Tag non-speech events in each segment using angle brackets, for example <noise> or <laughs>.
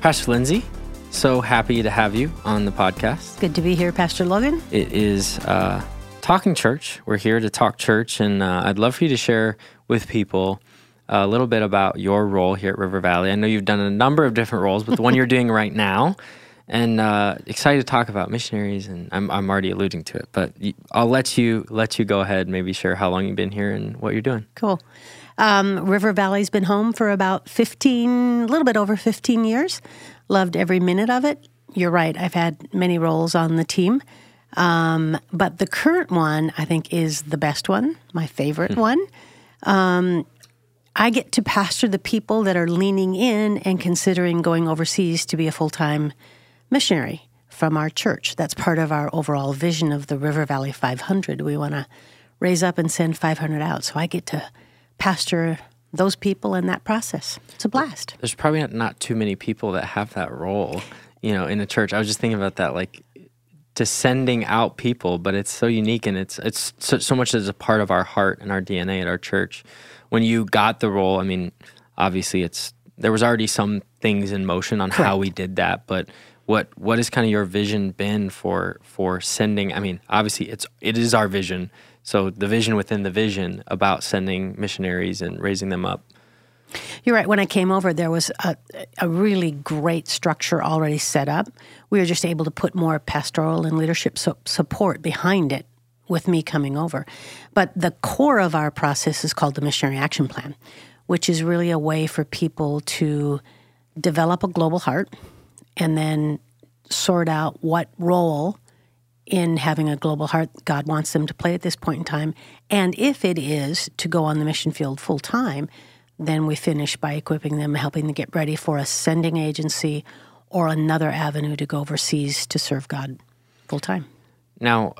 Pastor Lindsay, so happy to have you on the podcast. Good to be here, Pastor Logan. It is uh, Talking Church. We're here to talk church, and uh, I'd love for you to share with people a little bit about your role here at River Valley. I know you've done a number of different roles, but the one you're <laughs> doing right now, and uh, excited to talk about missionaries. And I'm, I'm already alluding to it, but I'll let you let you go ahead. And maybe share how long you've been here and what you're doing. Cool. Um, River Valley's been home for about 15, a little bit over 15 years. Loved every minute of it. You're right, I've had many roles on the team. Um, but the current one, I think, is the best one, my favorite hmm. one. Um, I get to pastor the people that are leaning in and considering going overseas to be a full time missionary from our church. That's part of our overall vision of the River Valley 500. We want to raise up and send 500 out. So I get to pastor those people in that process. It's a blast. There's probably not too many people that have that role, you know, in a church. I was just thinking about that, like to sending out people, but it's so unique and it's it's so, so much as a part of our heart and our DNA at our church. When you got the role, I mean, obviously it's there was already some things in motion on Correct. how we did that, but what what has kind of your vision been for for sending? I mean, obviously it's it is our vision so the vision within the vision about sending missionaries and raising them up. You're right. When I came over, there was a, a really great structure already set up. We were just able to put more pastoral and leadership so- support behind it with me coming over. But the core of our process is called the Missionary Action Plan, which is really a way for people to develop a global heart and then sort out what role in having a global heart God wants them to play at this point in time. And if it is to go on the mission field full time, then we finish by equipping them, helping them get ready for a sending agency or another avenue to go overseas to serve God full time. Now,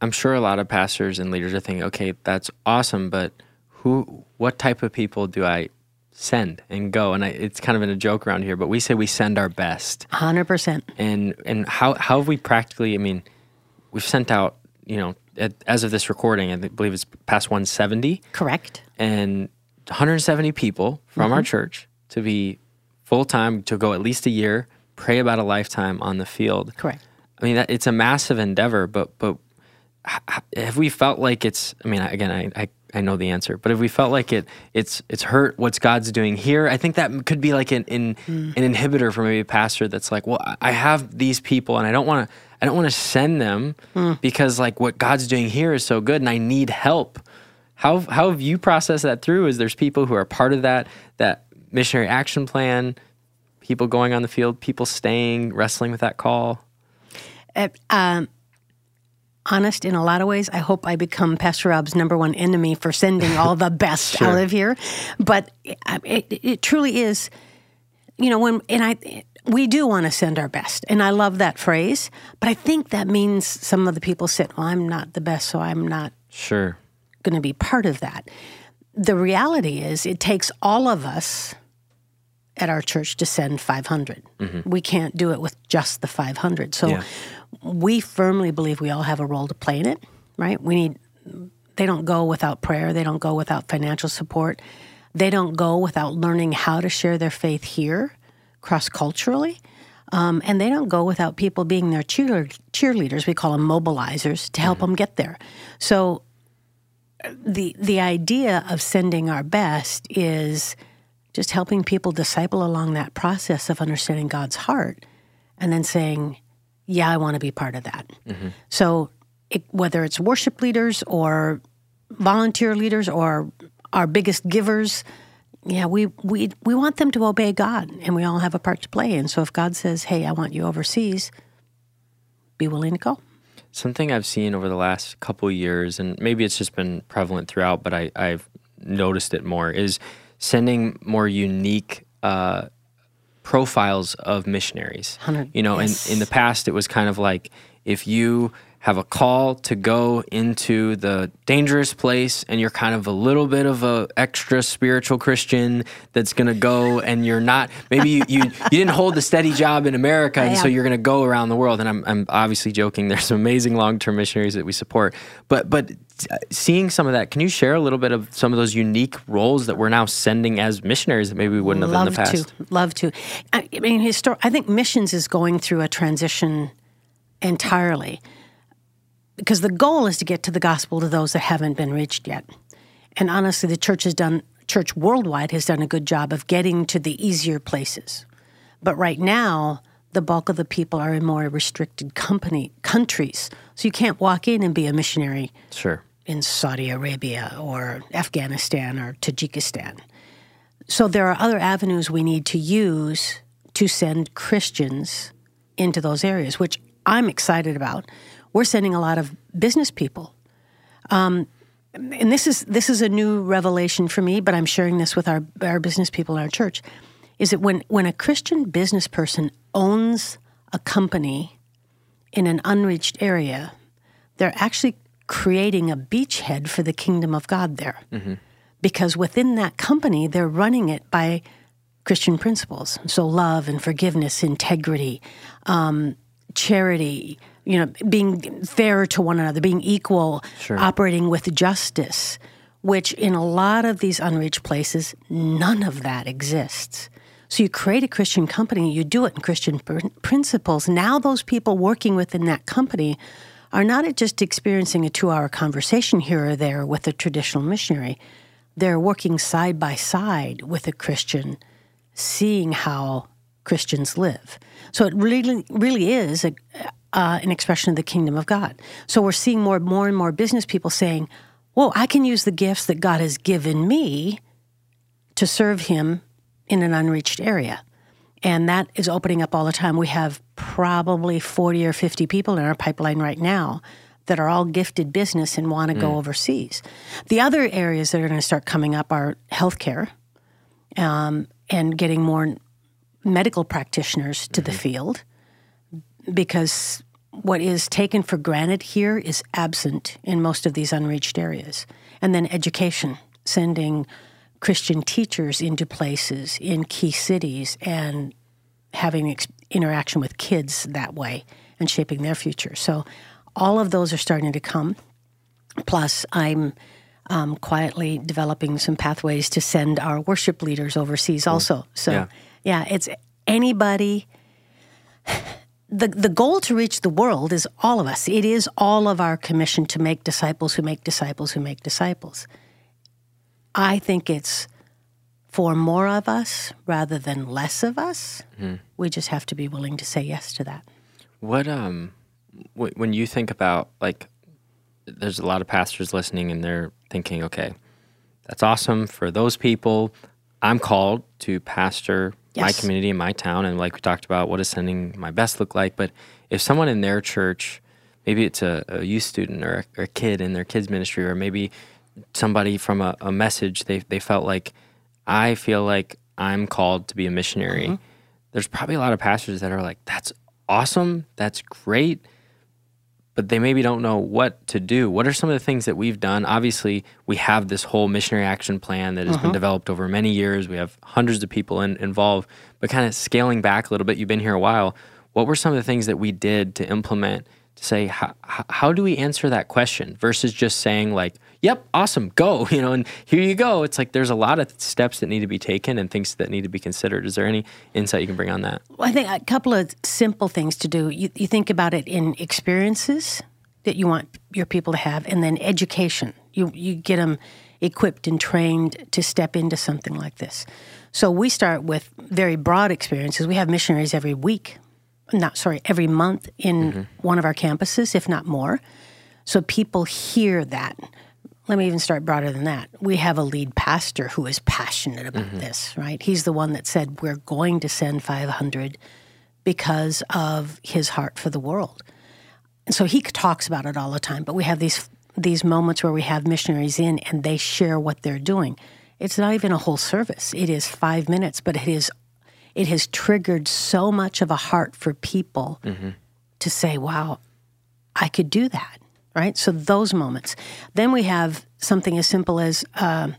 I'm sure a lot of pastors and leaders are thinking, okay, that's awesome, but who, what type of people do I send and go? And I, it's kind of in a joke around here, but we say we send our best. 100%. And, and how, how have we practically, I mean, we've sent out, you know, at, as of this recording, I believe it's past 170. Correct. And 170 people from mm-hmm. our church to be full time, to go at least a year, pray about a lifetime on the field. Correct. I mean, it's a massive endeavor, but, but have we felt like it's, I mean, again, I, I I know the answer, but if we felt like it, it's it's hurt what's God's doing here. I think that could be like an an, mm. an inhibitor for maybe a pastor that's like, well, I have these people, and I don't want to I don't want to send them mm. because like what God's doing here is so good and I need help. How how have you processed that through? Is there's people who are part of that that missionary action plan, people going on the field, people staying, wrestling with that call? Uh, um, honest in a lot of ways. I hope I become Pastor Rob's number one enemy for sending all the <laughs> best sure. out of here. But it, it, it truly is, you know, when and I we do want to send our best. And I love that phrase. But I think that means some of the people said, well, I'm not the best, so I'm not sure going to be part of that. The reality is, it takes all of us at our church to send 500. Mm-hmm. We can't do it with just the 500. So yeah. we firmly believe we all have a role to play in it, right? We need, they don't go without prayer, they don't go without financial support, they don't go without learning how to share their faith here cross culturally. Um, and they don't go without people being their cheerleaders. We call them mobilizers to help mm-hmm. them get there. So the the idea of sending our best is just helping people disciple along that process of understanding God's heart, and then saying, "Yeah, I want to be part of that." Mm-hmm. So it, whether it's worship leaders or volunteer leaders or our biggest givers, yeah, we, we, we want them to obey God, and we all have a part to play. And so if God says, hey, I want you overseas, be willing to go. Something I've seen over the last couple years, and maybe it's just been prevalent throughout, but I, I've noticed it more, is sending more unique uh, profiles of missionaries. You know, yes. in, in the past, it was kind of like if you have a call to go into the dangerous place and you're kind of a little bit of a extra spiritual Christian that's going to go and you're not maybe you, you, you didn't hold the steady job in America and so you're going to go around the world and I'm I'm obviously joking there's some amazing long-term missionaries that we support. But but uh, seeing some of that can you share a little bit of some of those unique roles that we're now sending as missionaries that maybe we wouldn't have love in the past to love to. I mean histor- I think missions is going through a transition entirely because the goal is to get to the gospel to those that haven't been reached yet. And honestly, the church has done church worldwide has done a good job of getting to the easier places. But right now, the bulk of the people are in more restricted company countries. So you can't walk in and be a missionary sure in Saudi Arabia or Afghanistan or Tajikistan. So there are other avenues we need to use to send Christians into those areas, which I'm excited about we're sending a lot of business people. Um, and this is this is a new revelation for me, but I'm sharing this with our our business people in our church. Is that when when a Christian business person owns a company in an unreached area, they're actually creating a beachhead for the kingdom of God there, mm-hmm. because within that company they're running it by Christian principles. So love and forgiveness, integrity, um, charity, you know, being fair to one another, being equal, sure. operating with justice, which in a lot of these unreached places, none of that exists. So you create a Christian company, you do it in Christian pr- principles. Now those people working within that company are not just experiencing a two hour conversation here or there with a traditional missionary. They're working side by side with a Christian, seeing how Christians live. So it really, really is a, uh, an expression of the kingdom of God. So we're seeing more, more and more business people saying, "Whoa, I can use the gifts that God has given me to serve Him in an unreached area," and that is opening up all the time. We have probably forty or fifty people in our pipeline right now that are all gifted business and want to mm. go overseas. The other areas that are going to start coming up are healthcare um, and getting more medical practitioners to mm-hmm. the field because what is taken for granted here is absent in most of these unreached areas. And then education, sending Christian teachers into places in key cities and having ex- interaction with kids that way and shaping their future. So all of those are starting to come. Plus, I'm um, quietly developing some pathways to send our worship leaders overseas also. So, yeah, yeah it's anybody the, the goal to reach the world is all of us. It is all of our commission to make disciples who make disciples who make disciples. I think it's for more of us rather than less of us. Mm-hmm. We just have to be willing to say yes to that. What um w- when you think about like there's a lot of pastors listening and they're thinking, okay, that's awesome for those people. I'm called to pastor yes. my community in my town and like we talked about what does sending my best look like but if someone in their church maybe it's a, a youth student or a, or a, kid in their kids ministry or maybe somebody from a, a, message they, they felt like i feel like i'm called to be a missionary mm-hmm. there's probably a lot of pastors that are like that's awesome that's great but they maybe don't know what to do. What are some of the things that we've done? Obviously, we have this whole missionary action plan that has uh-huh. been developed over many years. We have hundreds of people in, involved, but kind of scaling back a little bit. You've been here a while. What were some of the things that we did to implement to say, how, how do we answer that question versus just saying, like, yep, awesome, go, <laughs> you know, and here you go. It's like there's a lot of steps that need to be taken and things that need to be considered. Is there any insight you can bring on that? Well, I think a couple of simple things to do. You, you think about it in experiences that you want your people to have, and then education. You, you get them equipped and trained to step into something like this. So we start with very broad experiences. We have missionaries every week, not sorry, every month in mm-hmm. one of our campuses, if not more. So people hear that let me even start broader than that. We have a lead pastor who is passionate about mm-hmm. this, right? He's the one that said, We're going to send 500 because of his heart for the world. And so he talks about it all the time, but we have these these moments where we have missionaries in and they share what they're doing. It's not even a whole service. It is 5 minutes, but it is it has triggered so much of a heart for people mm-hmm. to say, "Wow, I could do that, right? So those moments. Then we have something as simple as uh,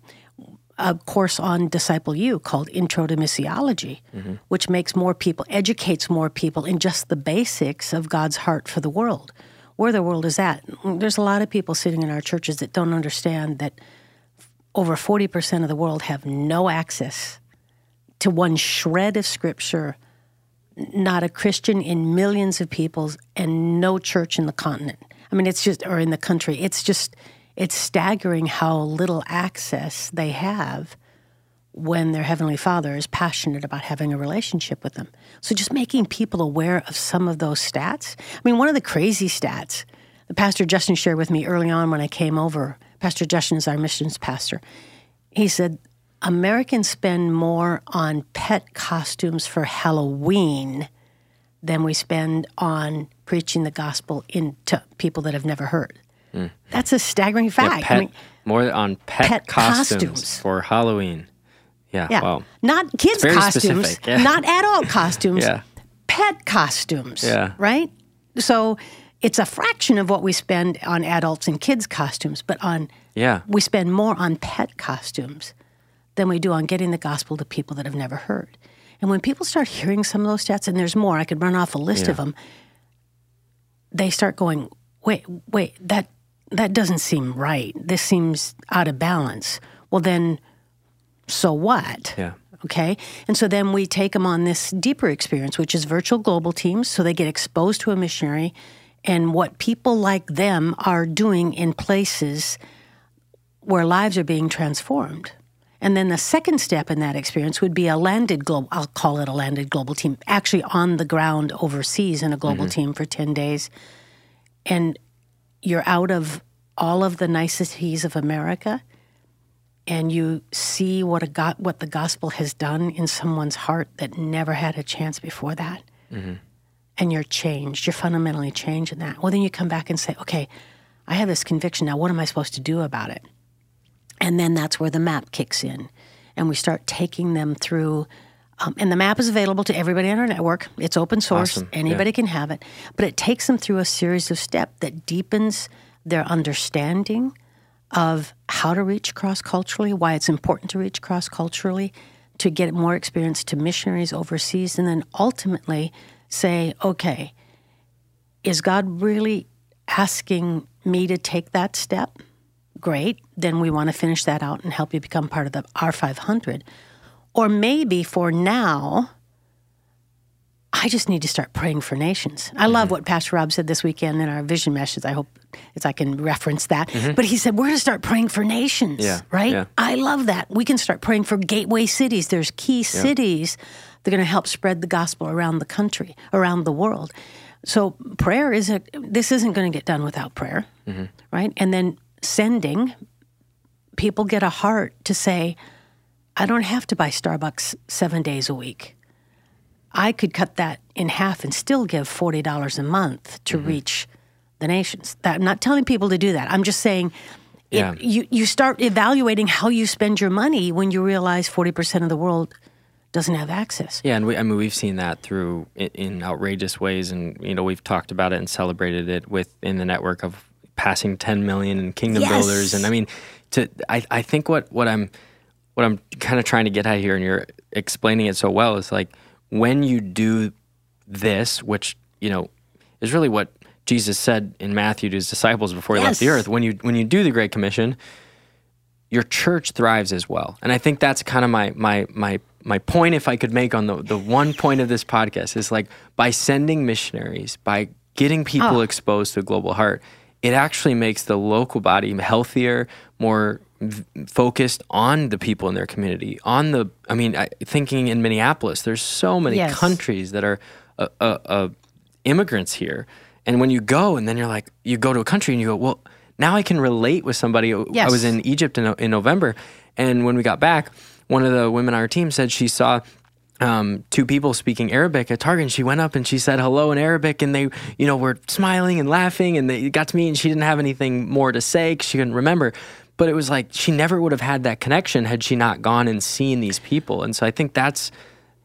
a course on Disciple U called Intro to Missiology, mm-hmm. which makes more people, educates more people in just the basics of God's heart for the world. Where the world is at. There's a lot of people sitting in our churches that don't understand that over 40% of the world have no access to one shred of scripture, not a Christian in millions of peoples, and no church in the continent. I mean, it's just, or in the country. It's just, it's staggering how little access they have when their Heavenly Father is passionate about having a relationship with them. So just making people aware of some of those stats. I mean, one of the crazy stats the Pastor Justin shared with me early on when I came over, Pastor Justin is our missions pastor. He said, Americans spend more on pet costumes for Halloween than we spend on preaching the gospel into people that have never heard. Mm. That's a staggering fact. Yeah, pet, I mean, more on pet, pet costumes, costumes, for Halloween. Yeah, yeah. Wow. Not kids' costumes, yeah. not adult <laughs> costumes, yeah. pet costumes. Yeah. Right? So it's a fraction of what we spend on adults and kids' costumes, but on yeah. we spend more on pet costumes than we do on getting the gospel to people that have never heard. And when people start hearing some of those stats, and there's more, I could run off a list yeah. of them, they start going, wait, wait, that that doesn't seem right. This seems out of balance. Well, then, so what? Yeah. Okay. And so then we take them on this deeper experience, which is virtual global teams. So they get exposed to a missionary and what people like them are doing in places where lives are being transformed. And then the second step in that experience would be a landed global, I'll call it a landed global team, actually on the ground overseas in a global mm-hmm. team for 10 days. And you're out of all of the niceties of America and you see what a God, what the gospel has done in someone's heart that never had a chance before that. Mm-hmm. And you're changed. You're fundamentally changed in that. Well, then you come back and say, okay, I have this conviction now. What am I supposed to do about it? And then that's where the map kicks in. And we start taking them through. Um, and the map is available to everybody on our network. It's open source, awesome. anybody yeah. can have it. But it takes them through a series of steps that deepens their understanding of how to reach cross culturally, why it's important to reach cross culturally, to get more experience to missionaries overseas, and then ultimately say, okay, is God really asking me to take that step? Great, then we want to finish that out and help you become part of the R500. Or maybe for now, I just need to start praying for nations. I love mm-hmm. what Pastor Rob said this weekend in our vision message. I hope it's I can reference that. Mm-hmm. But he said we're going to start praying for nations, yeah. right? Yeah. I love that. We can start praying for gateway cities. There's key yeah. cities that are going to help spread the gospel around the country, around the world. So prayer isn't. This isn't going to get done without prayer, mm-hmm. right? And then sending, people get a heart to say, I don't have to buy Starbucks seven days a week. I could cut that in half and still give $40 a month to mm-hmm. reach the nations. That, I'm not telling people to do that. I'm just saying it, yeah. you, you start evaluating how you spend your money when you realize 40% of the world doesn't have access. Yeah, and we, I mean we've seen that through in, in, outrageous ways, and you know we've talked about it and celebrated it within the network of passing 10 million and kingdom yes. builders and i mean to I, I think what what i'm what i'm kind of trying to get at here and you're explaining it so well is like when you do this which you know is really what jesus said in matthew to his disciples before he yes. left the earth when you when you do the great commission your church thrives as well and i think that's kind of my my my my point if i could make on the the one point of this podcast is like by sending missionaries by getting people oh. exposed to global heart it actually makes the local body healthier, more v- focused on the people in their community. On the, I mean, I, thinking in Minneapolis, there's so many yes. countries that are uh, uh, uh, immigrants here, and when you go, and then you're like, you go to a country and you go, well, now I can relate with somebody. Yes. I was in Egypt in, in November, and when we got back, one of the women on our team said she saw um, two people speaking Arabic at Target. And she went up and she said hello in Arabic, and they, you know, were smiling and laughing. And they got to me, and she didn't have anything more to say because she couldn't remember. But it was like she never would have had that connection had she not gone and seen these people. And so I think that's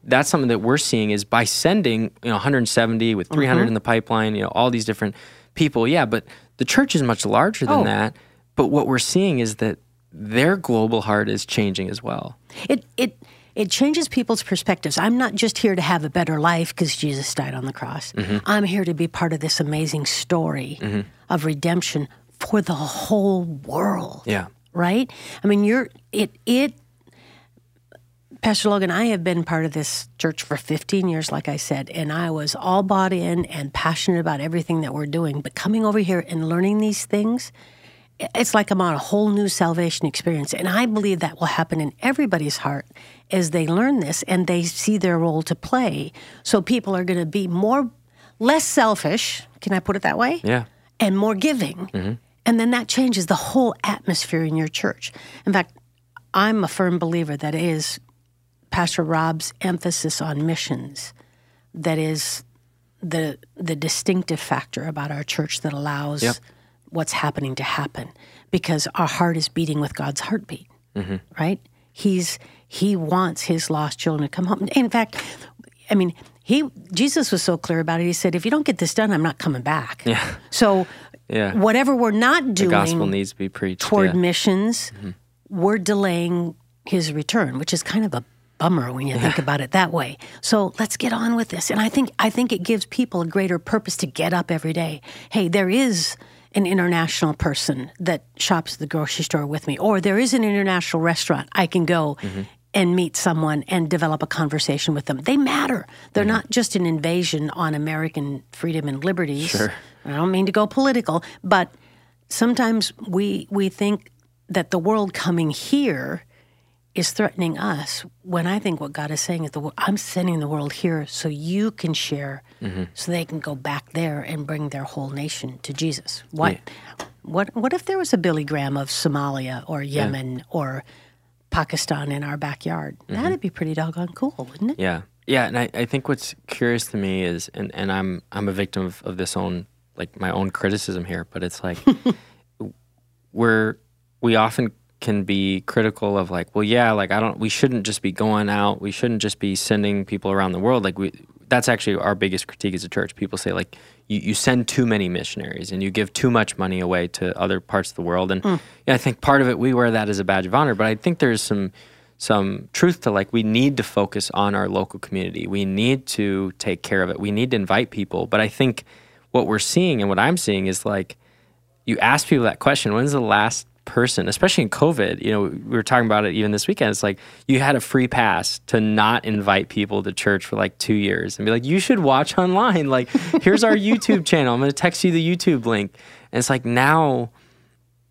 that's something that we're seeing is by sending you know 170 with 300 mm-hmm. in the pipeline, you know, all these different people. Yeah, but the church is much larger than Oh. that. But what we're seeing is that their global heart is changing as well. It it it changes people's perspectives. I'm not just here to have a better life because Jesus died on the cross. Mm-hmm. I'm here to be part of this amazing story of redemption for the whole world. Yeah. Right? I mean, you're it it Pastor Logan, I have been part of this church for 15 years, like I said, and I was all bought in and passionate about everything that we're doing. But coming over here and learning these things, it's like I'm on a whole new salvation experience. And I believe that will happen in everybody's heart as they learn this and they see their role to play. So people are going to be more, less selfish, can I put it that way? Yeah. And more giving. Mm-hmm. And then that changes the whole atmosphere in your church. In fact, I'm a firm believer that it is Pastor Rob's emphasis on missions that is the the distinctive factor about our church that allows Yep. What's happening to happen because our heart is beating with God's heartbeat. Right? He's he wants his lost children to come home. In fact, I mean, he Jesus was so clear about it. He said, "If you don't get this done, I'm not coming back." Yeah. So, <laughs> Yeah. whatever we're not The doing gospel needs to be preached. toward yeah. missions, mm-hmm. we're delaying his return, which is kind of a bummer when you think about it that way. So let's get on with this. And I think I think it gives people a greater purpose to get up every day. Hey, there is an international person that shops at the grocery store with me, or there is an international restaurant I can go and meet someone and develop a conversation with them. They matter. They're mm-hmm. not just an invasion on American freedom and liberties. Sure. I don't mean to go political, but sometimes we we think that the world coming here is threatening us when I think what God is saying is the I'm sending the world here so you can share mm-hmm. so they can go back there and bring their whole nation to Jesus. What what what if there was a Billy Graham of Somalia or Yemen or Pakistan in our backyard? Mm-hmm. That'd be pretty doggone cool, wouldn't it? Yeah. Yeah. And I, I think what's curious to me is and, and I'm I'm a victim of, of this own like my own criticism here, but it's like <laughs> we're we often can be critical of like, well, yeah, like I don't we shouldn't just be going out, we shouldn't just be sending people around the world. Like we that's actually our biggest critique as a church. People say like you, you send too many missionaries and you give too much money away to other parts of the world. And hmm. yeah, I think part of it we wear that as a badge of honor, but I think there's some some truth to like we need to focus on our local community. We need to take care of it. We need to invite people. But I think what we're seeing and what I'm seeing is like you ask people that question when's the last person especially in covid you know we were talking about it even this weekend. It's like you had a free pass to not invite people to church for like two years and be like you should watch online. Like here's our youtube channel. I'm going to text you the youtube link. And it's like now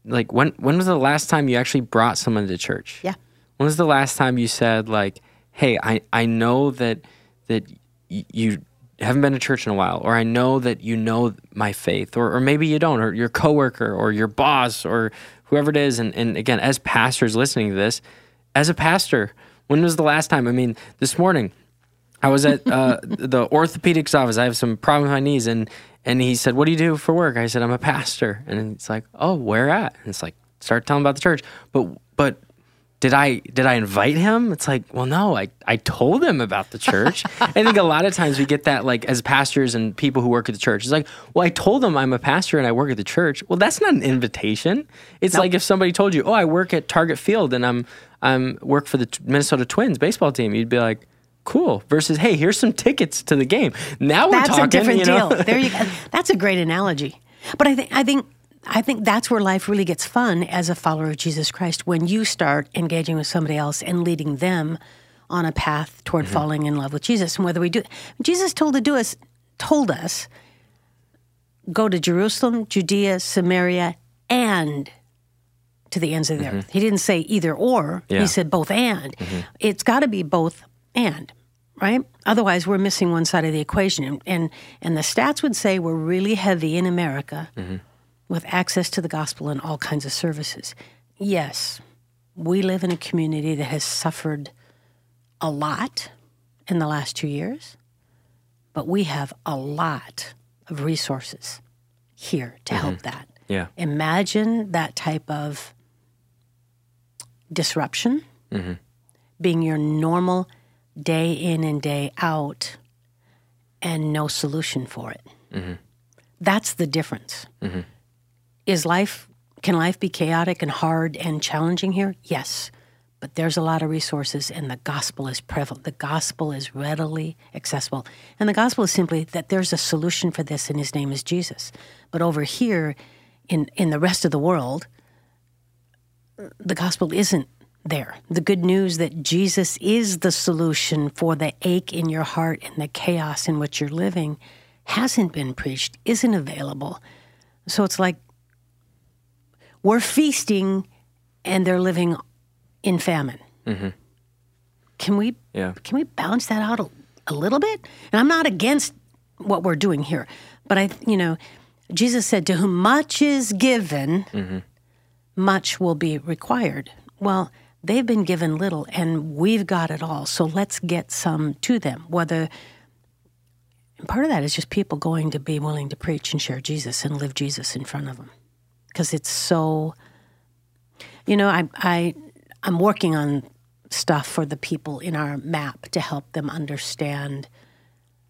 like when when was the last time you actually brought someone to church? Yeah. when was the last time you said like hey i i know that that you haven't been to church in a while or i know that you know my faith or, or maybe you don't or your coworker or your boss or whoever it is and, and again as pastors listening to this as a pastor when was the last time i mean this morning I was at uh, <laughs> the orthopedics office. I have some problem with my knees, and and he said, "What do you do for work?" I said, "I'm a pastor." And it's like, "Oh, where at?" And it's like, start telling about the church. But but did I did I invite him? It's like, well, no, I I told him about the church. <laughs> I think a lot of times we get that like as pastors and people who work at the church. It's like, well, I told them I'm a pastor and I work at the church. Well, that's not an invitation. It's like if somebody told you, "Oh, I work at Target Field and I'm I'm work for the T- Minnesota Twins baseball team." You'd be like, cool. Versus, hey, here's some tickets to the game. Now we're that's talking. a different you know? deal. There you <laughs> go. That's a great analogy. But I think I think I think that's where life really gets fun as a follower of Jesus Christ when you start engaging with somebody else and leading them on a path toward Mm-hmm. falling in love with Jesus. And whether we do Jesus told to do us told us go to Jerusalem, Judea, Samaria, and to the ends of the earth. He didn't say either or. Mm-hmm. Yeah. He said both and. It's got to be both and, right? Otherwise, we're missing one side of the equation. And, and and the stats would say we're really heavy in America with access to the gospel and all kinds of services. Yes, we live in a community that has suffered a lot in the last two years, but we have a lot of resources here to help mm-hmm. that. Yeah. Imagine that type of disruption mm-hmm. being your normal day in and day out and no solution for it. Mm-hmm. That's the difference. Is life can life be chaotic and hard and challenging here? Yes. But there's a lot of resources and the gospel is prevalent. The gospel is readily accessible. And the gospel is simply that there's a solution for this and his name is Jesus. But over here in in the rest of the world, the gospel isn't there. The good news that Jesus is the solution for the ache in your heart and the chaos in which you're living hasn't been preached, isn't available. So it's like we're feasting and they're living in famine. Mm-hmm. Can we Yeah. can we balance that out a, a little bit? And I'm not against what we're doing here, but I you know, Jesus said to whom much is given, mm-hmm. much will be required. Well, they've been given little and we've got it all. So let's get some to them. Whether and part of that is just people going to be willing to preach and share Jesus and live Jesus in front of them. Because it's so you know, I I I'm working on stuff for the people in our map to help them understand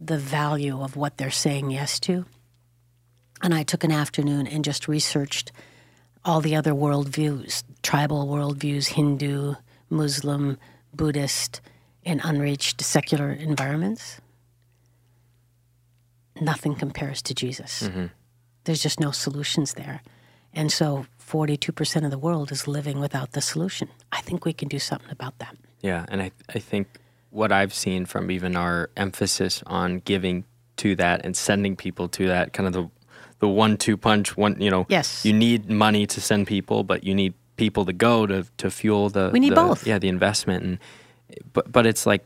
the value of what they're saying yes to. And I took an afternoon and just researched all the other worldviews tribal worldviews, Hindu, Muslim, Buddhist, in unreached secular environments. Nothing compares to Jesus. Mm-hmm. There's just no solutions there. And so 42% of the world is living without the solution. I think we can do something about that. Yeah, and I I think what I've seen from even our emphasis on giving to that and sending people to that kind of the the one two punch one you know Yes. you need money to send people but you need people to go to to fuel the We need the- both. yeah the investment and but but it's like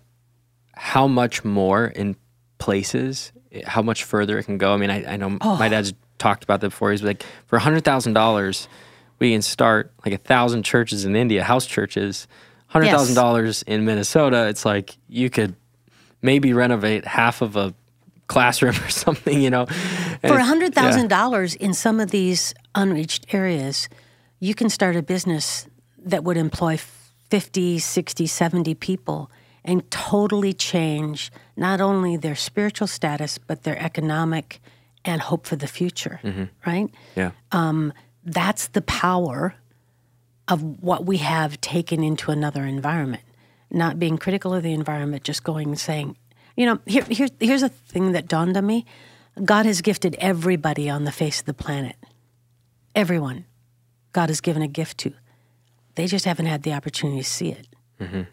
how much more in places how much further it can go I mean I, I know Oh. my dad's talked about that before he's like for hundred thousand dollars we can start like a thousand churches in India house churches hundred thousand dollars in Minnesota, it's like you could maybe renovate half of a classroom <laughs> or something, you know. And For hundred yeah. thousand dollars in some of these unreached areas, you can start a business that would employ 50, 60, 70 people and totally change not only their spiritual status, but their economic and hope for the future, mm-hmm. right? yeah, um, That's the power of what we have taken into another environment. Not being critical of the environment, just going and saying, you know, here, here, here's a thing that dawned on me God has gifted everybody on the face of the planet. Everyone God has given a gift to. They just haven't had the opportunity to see it.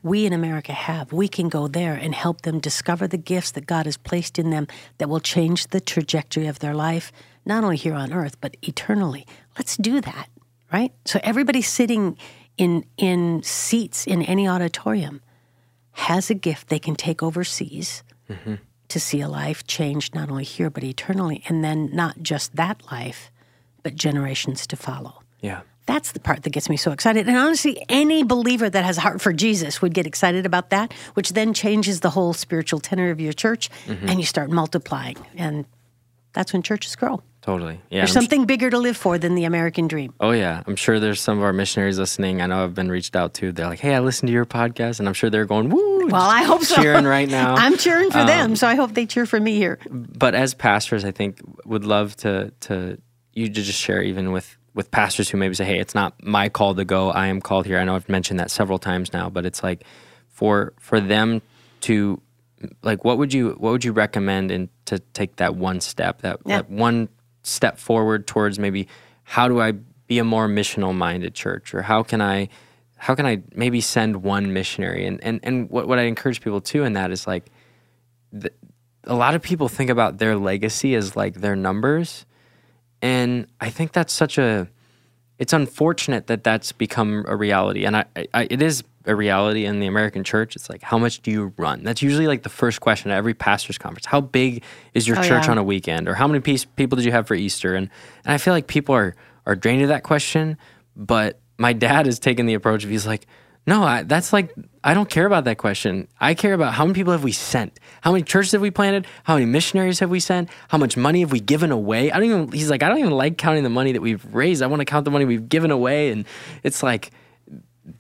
We in America have. We can go there and help them discover the gifts that God has placed in them that will change the trajectory of their life, not only here on earth, but eternally. Let's do that, right? So everybody sitting in in seats in any auditorium has a gift they can take overseas to see a life changed not only here but eternally, and then not just that life, but generations to follow. yeah, That's the part that gets me so excited. And honestly, any believer that has a heart for Jesus would get excited about that, which then changes the whole spiritual tenor of your church and you start multiplying. And that's when churches grow. totally. Yeah, There's I'm something bigger to live for than the American dream. Oh yeah, I'm sure there's some of our missionaries listening. I know I've been reached out to. They're like, "Hey, I listened to your podcast," and I'm sure they're going, "Woo!" Well, I hope so. cheering right now. <laughs> I'm cheering for Um, them, so I hope they cheer for me here. but as pastors, I think would love to to you to just share even with with pastors who maybe say, "Hey, it's not my call to go. I am called here." I know I've mentioned that several times now, but it's like for for them to like what would you what would you recommend and to take that one step that Yeah. that one step forward towards maybe how do I be a more missional minded church or how can I how can I maybe send one missionary and and and what what I encourage people to in that is like a lot of people think about their legacy as like their numbers and i think that's such a it's unfortunate that that's become a reality. And I, I it is a reality in the american church. It's like how much do you run? That's usually like the first question at every pastor's conference. How big is your Oh, church yeah. on a weekend? Or how many piece, people did you have for easter? And and i feel like people are are drained of that question but my dad has taken the approach of he's like no, I, that's like I don't care about that question. I care about how many people have we sent, how many churches have we planted, how many missionaries have we sent, how much money have we given away. I don't even. He's like, I don't even like counting the money that we've raised. I want to count the money we've given away, and it's like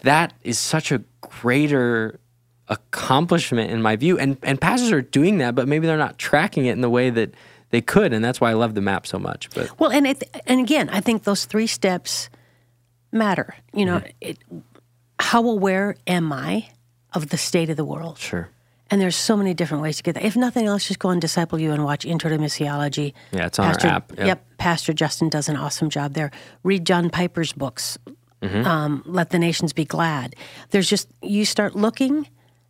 that is such a greater accomplishment in my view. And and pastors are doing that, but maybe they're not tracking it in the way that they could, and that's why I love the map so much. But Well, and it, and again, I think those three steps matter. You know, mm-hmm. it, how aware am I of the state of the world? sure, And there's so many different ways to get that. If nothing else, just go on Disciple U and watch Intro to Missiology. Yeah, it's on our app. Yep. Yep. Pastor Justin does an awesome job there. Read John Piper's books. Mm-hmm. Um, Let the Nations Be Glad. There's just, you start looking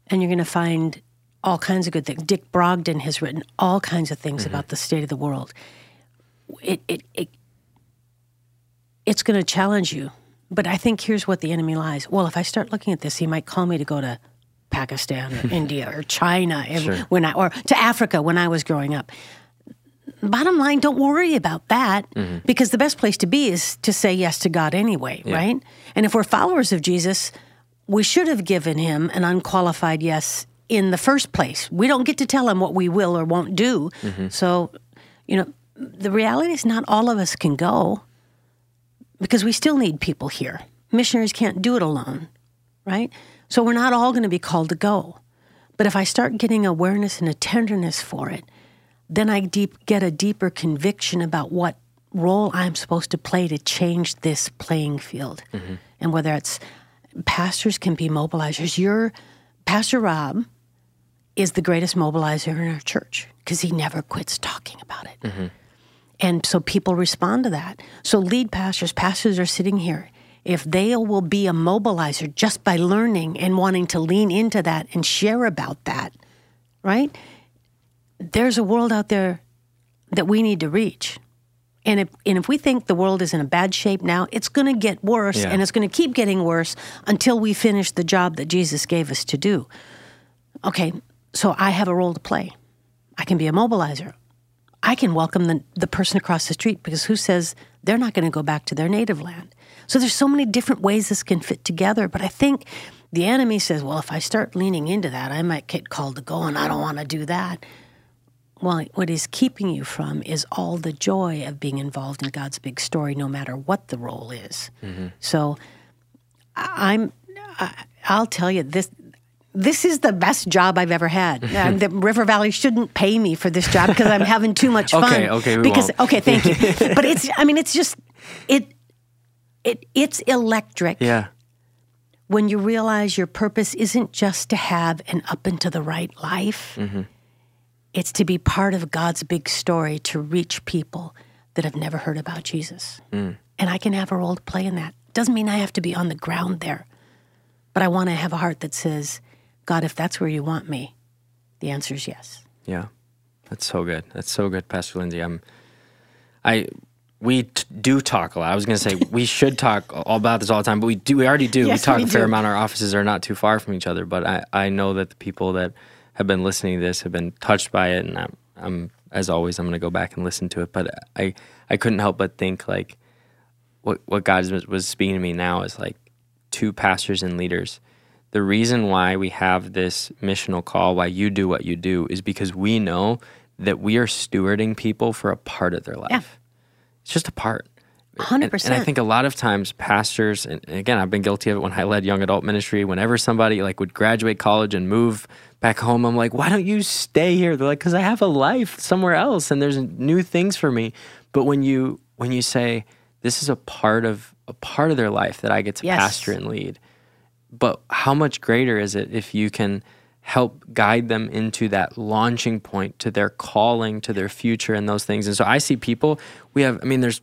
and you're going to find all kinds of good things. Dick Brogden has written all kinds of things Mm-hmm. about the state of the world. It, it, it, it's going to challenge you. But I think here's what the enemy lies. Well, if I start looking at this, he might call me to go to Pakistan or <laughs> India or China and Sure. when I or to Africa when I was growing up. Bottom line, don't worry about that mm-hmm. because the best place to be is to say yes to God anyway, right? And if we're followers of Jesus, we should have given him an unqualified yes in the first place. We don't get to tell him what we will or won't do. Mm-hmm. So, you know, the reality is not all of us can go because we still need people here. Missionaries can't do it alone, right? So we're not all going to be called to go. But if I start getting awareness and a tenderness for it, then I deep, get a deeper conviction about what role I'm supposed to play to change this playing field. Mm-hmm. And whether it's pastors can be mobilizers. Your Pastor Rob is the greatest mobilizer in our church because he never quits talking about it. Mm-hmm. And so people respond to that. So lead pastors, pastors are sitting here. If they will be a mobilizer just by learning and wanting to lean into that and share about that, right? There's a world out there that we need to reach. And if, and if we think the world is in a bad shape now, it's going to get worse Yeah. and it's going to keep getting worse until we finish the job that Jesus gave us to do. Okay, so I have a role to play. I can be a mobilizer. I can welcome the, the person across the street because who says they're not going to go back to their native land? So there's so many different ways this can fit together. But I think the enemy says, well, if I start leaning into that, I might get called to go, and I don't want to do that. Well, what is keeping you from is all the joy of being involved in God's big story, no matter what the role is. Mm-hmm. So I- I'm, I, I'll tell you this. This is the best job I've ever had. Uh, <laughs> the River Valley shouldn't pay me for this job because I'm having too much fun. Okay, okay, because won't. okay, thank you. <laughs> but it's, I mean, it's just it, it, it's electric yeah, when you realize your purpose isn't just to have an up and to the right life, it's to be part of God's big story to reach people that have never heard about Jesus. And I can have a role to play in that. Doesn't mean I have to be on the ground there, but I want to have a heart that says, God, if that's where you want me, the answer is yes. yeah. That's so good. That's so good, Pastor Lindsay. I'm, I, we t- do talk a lot. I was going to say <laughs> we should talk all about this all the time, but we do. We already do. Yes, we talk we a fair do. amount. Our offices are not too far from each other, but I, I know that the people that have been listening to this have been touched by it, and I'm, I'm as always, I'm going to go back and listen to it. But I, I couldn't help but think like, what what God was, was speaking to me now is like two pastors and leaders. The reason why we have this missional call, why you do what you do, is because we know that we are stewarding people for a part of their life. Yeah. It's just a part. 100%. And, and I think a lot of times pastors, and again, I've been guilty of it when I led young adult ministry. Whenever somebody like would graduate college and move back home, I'm like, why don't you stay here? They're like, because I have a life somewhere else and there's new things for me. But when you when you say this is a part of a part of their life that I get to Yes. pastor and lead, but how much greater is it if you can help guide them into that launching point to their calling to their future and those things? And so i see people we have i mean there's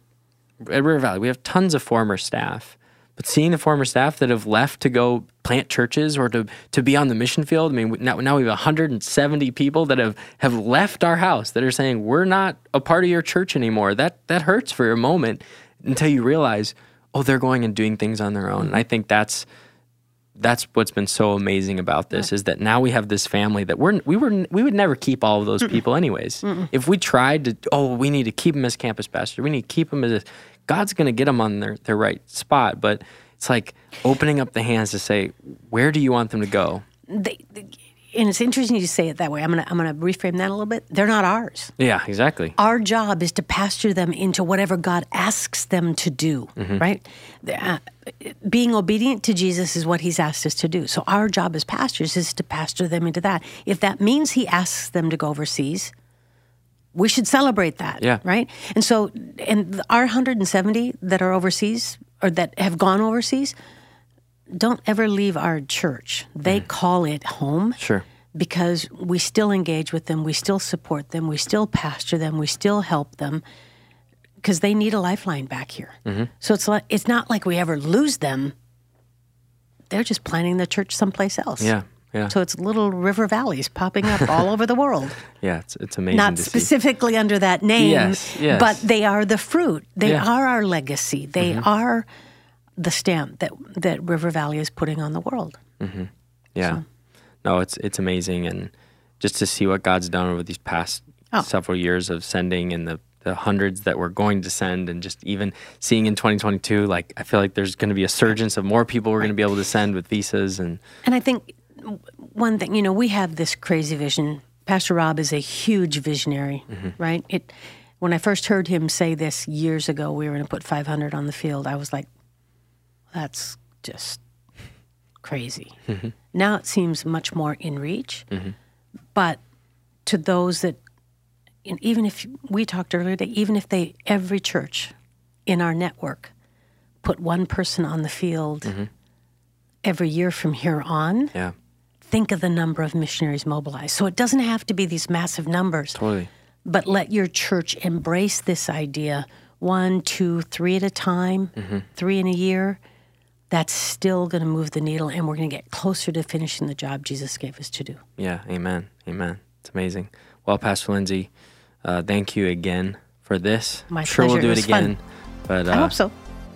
at river valley we have tons of former staff but seeing the former staff that have left to go plant churches or to, to be on the mission field i mean now, now we have 170 people that have, have left our house that are saying we're not a part of your church anymore. That that hurts for a moment until you realize oh they're going and doing things on their own. And i think that's that's what's been so amazing about this is that now we have this family that we're we were we would never keep all of those people anyways. If we tried to, oh, we need to keep them as campus pastor. We need to keep them as a, God's going to get them on their their right spot. But it's like opening up the hands to say, where do you want them to go? They, and it's interesting you say it that way. I'm gonna I'm gonna reframe that a little bit. They're not ours. Yeah, exactly. Our job is to pasture them into whatever God asks them to do, right? Uh, being obedient to Jesus is what He's asked us to do. So our job as pastors is to pasture them into that. If that means He asks them to go overseas, We should celebrate that. Yeah. Right. And so, and our 170 that are overseas or that have gone overseas, don't ever leave our church. They call it home Sure. because we still engage with them, we still support them, we still pastor them, we still help them because they need a lifeline back here. So it's like it's not like we ever lose them. They're just planting the church someplace else. Yeah. Yeah. So it's little river valleys popping up all over the world. <laughs> yeah. It's it's amazing Not to see. specifically under that name, Yes, yes. but they are the fruit. They Yeah. Mm-hmm. are our legacy. They are the stamp that that River Valley is putting on the world. Mm-hmm. Yeah. No, it's it's amazing and just to see what God's done over these past Oh. several years of sending and the the hundreds that we're going to send and just even seeing in 2022 like I feel like there's going to be a surgence of more people we're going to be able to send with visas and And I think one thing, you know, we have this crazy vision. Pastor Rob is a huge visionary, mm-hmm. right? It when I first heard him say this years ago, we were going to put 500 on the field. I was like, that's just crazy. Now it seems much more in reach, mm-hmm. but to those that, even if we talked earlier, that even if they every church in our network put one person on the field mm-hmm. every year from here on, yeah think of the number of missionaries mobilized. So it doesn't have to be these massive numbers, totally but let your church embrace this idea one, two, three at a time, mm-hmm. three in a year. That's still going to move the needle, and we're going to get closer to finishing the job Jesus gave us to do. yeah amen amen it's amazing well Pastor Lindsay uh, thank you again for this My I'm sure we'll do It it fun. again but uh, I hope so.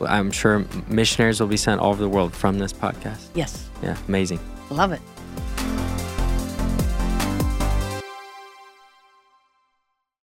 I'm sure missionaries will be sent all over the world from this podcast Yes. yeah amazing Love it.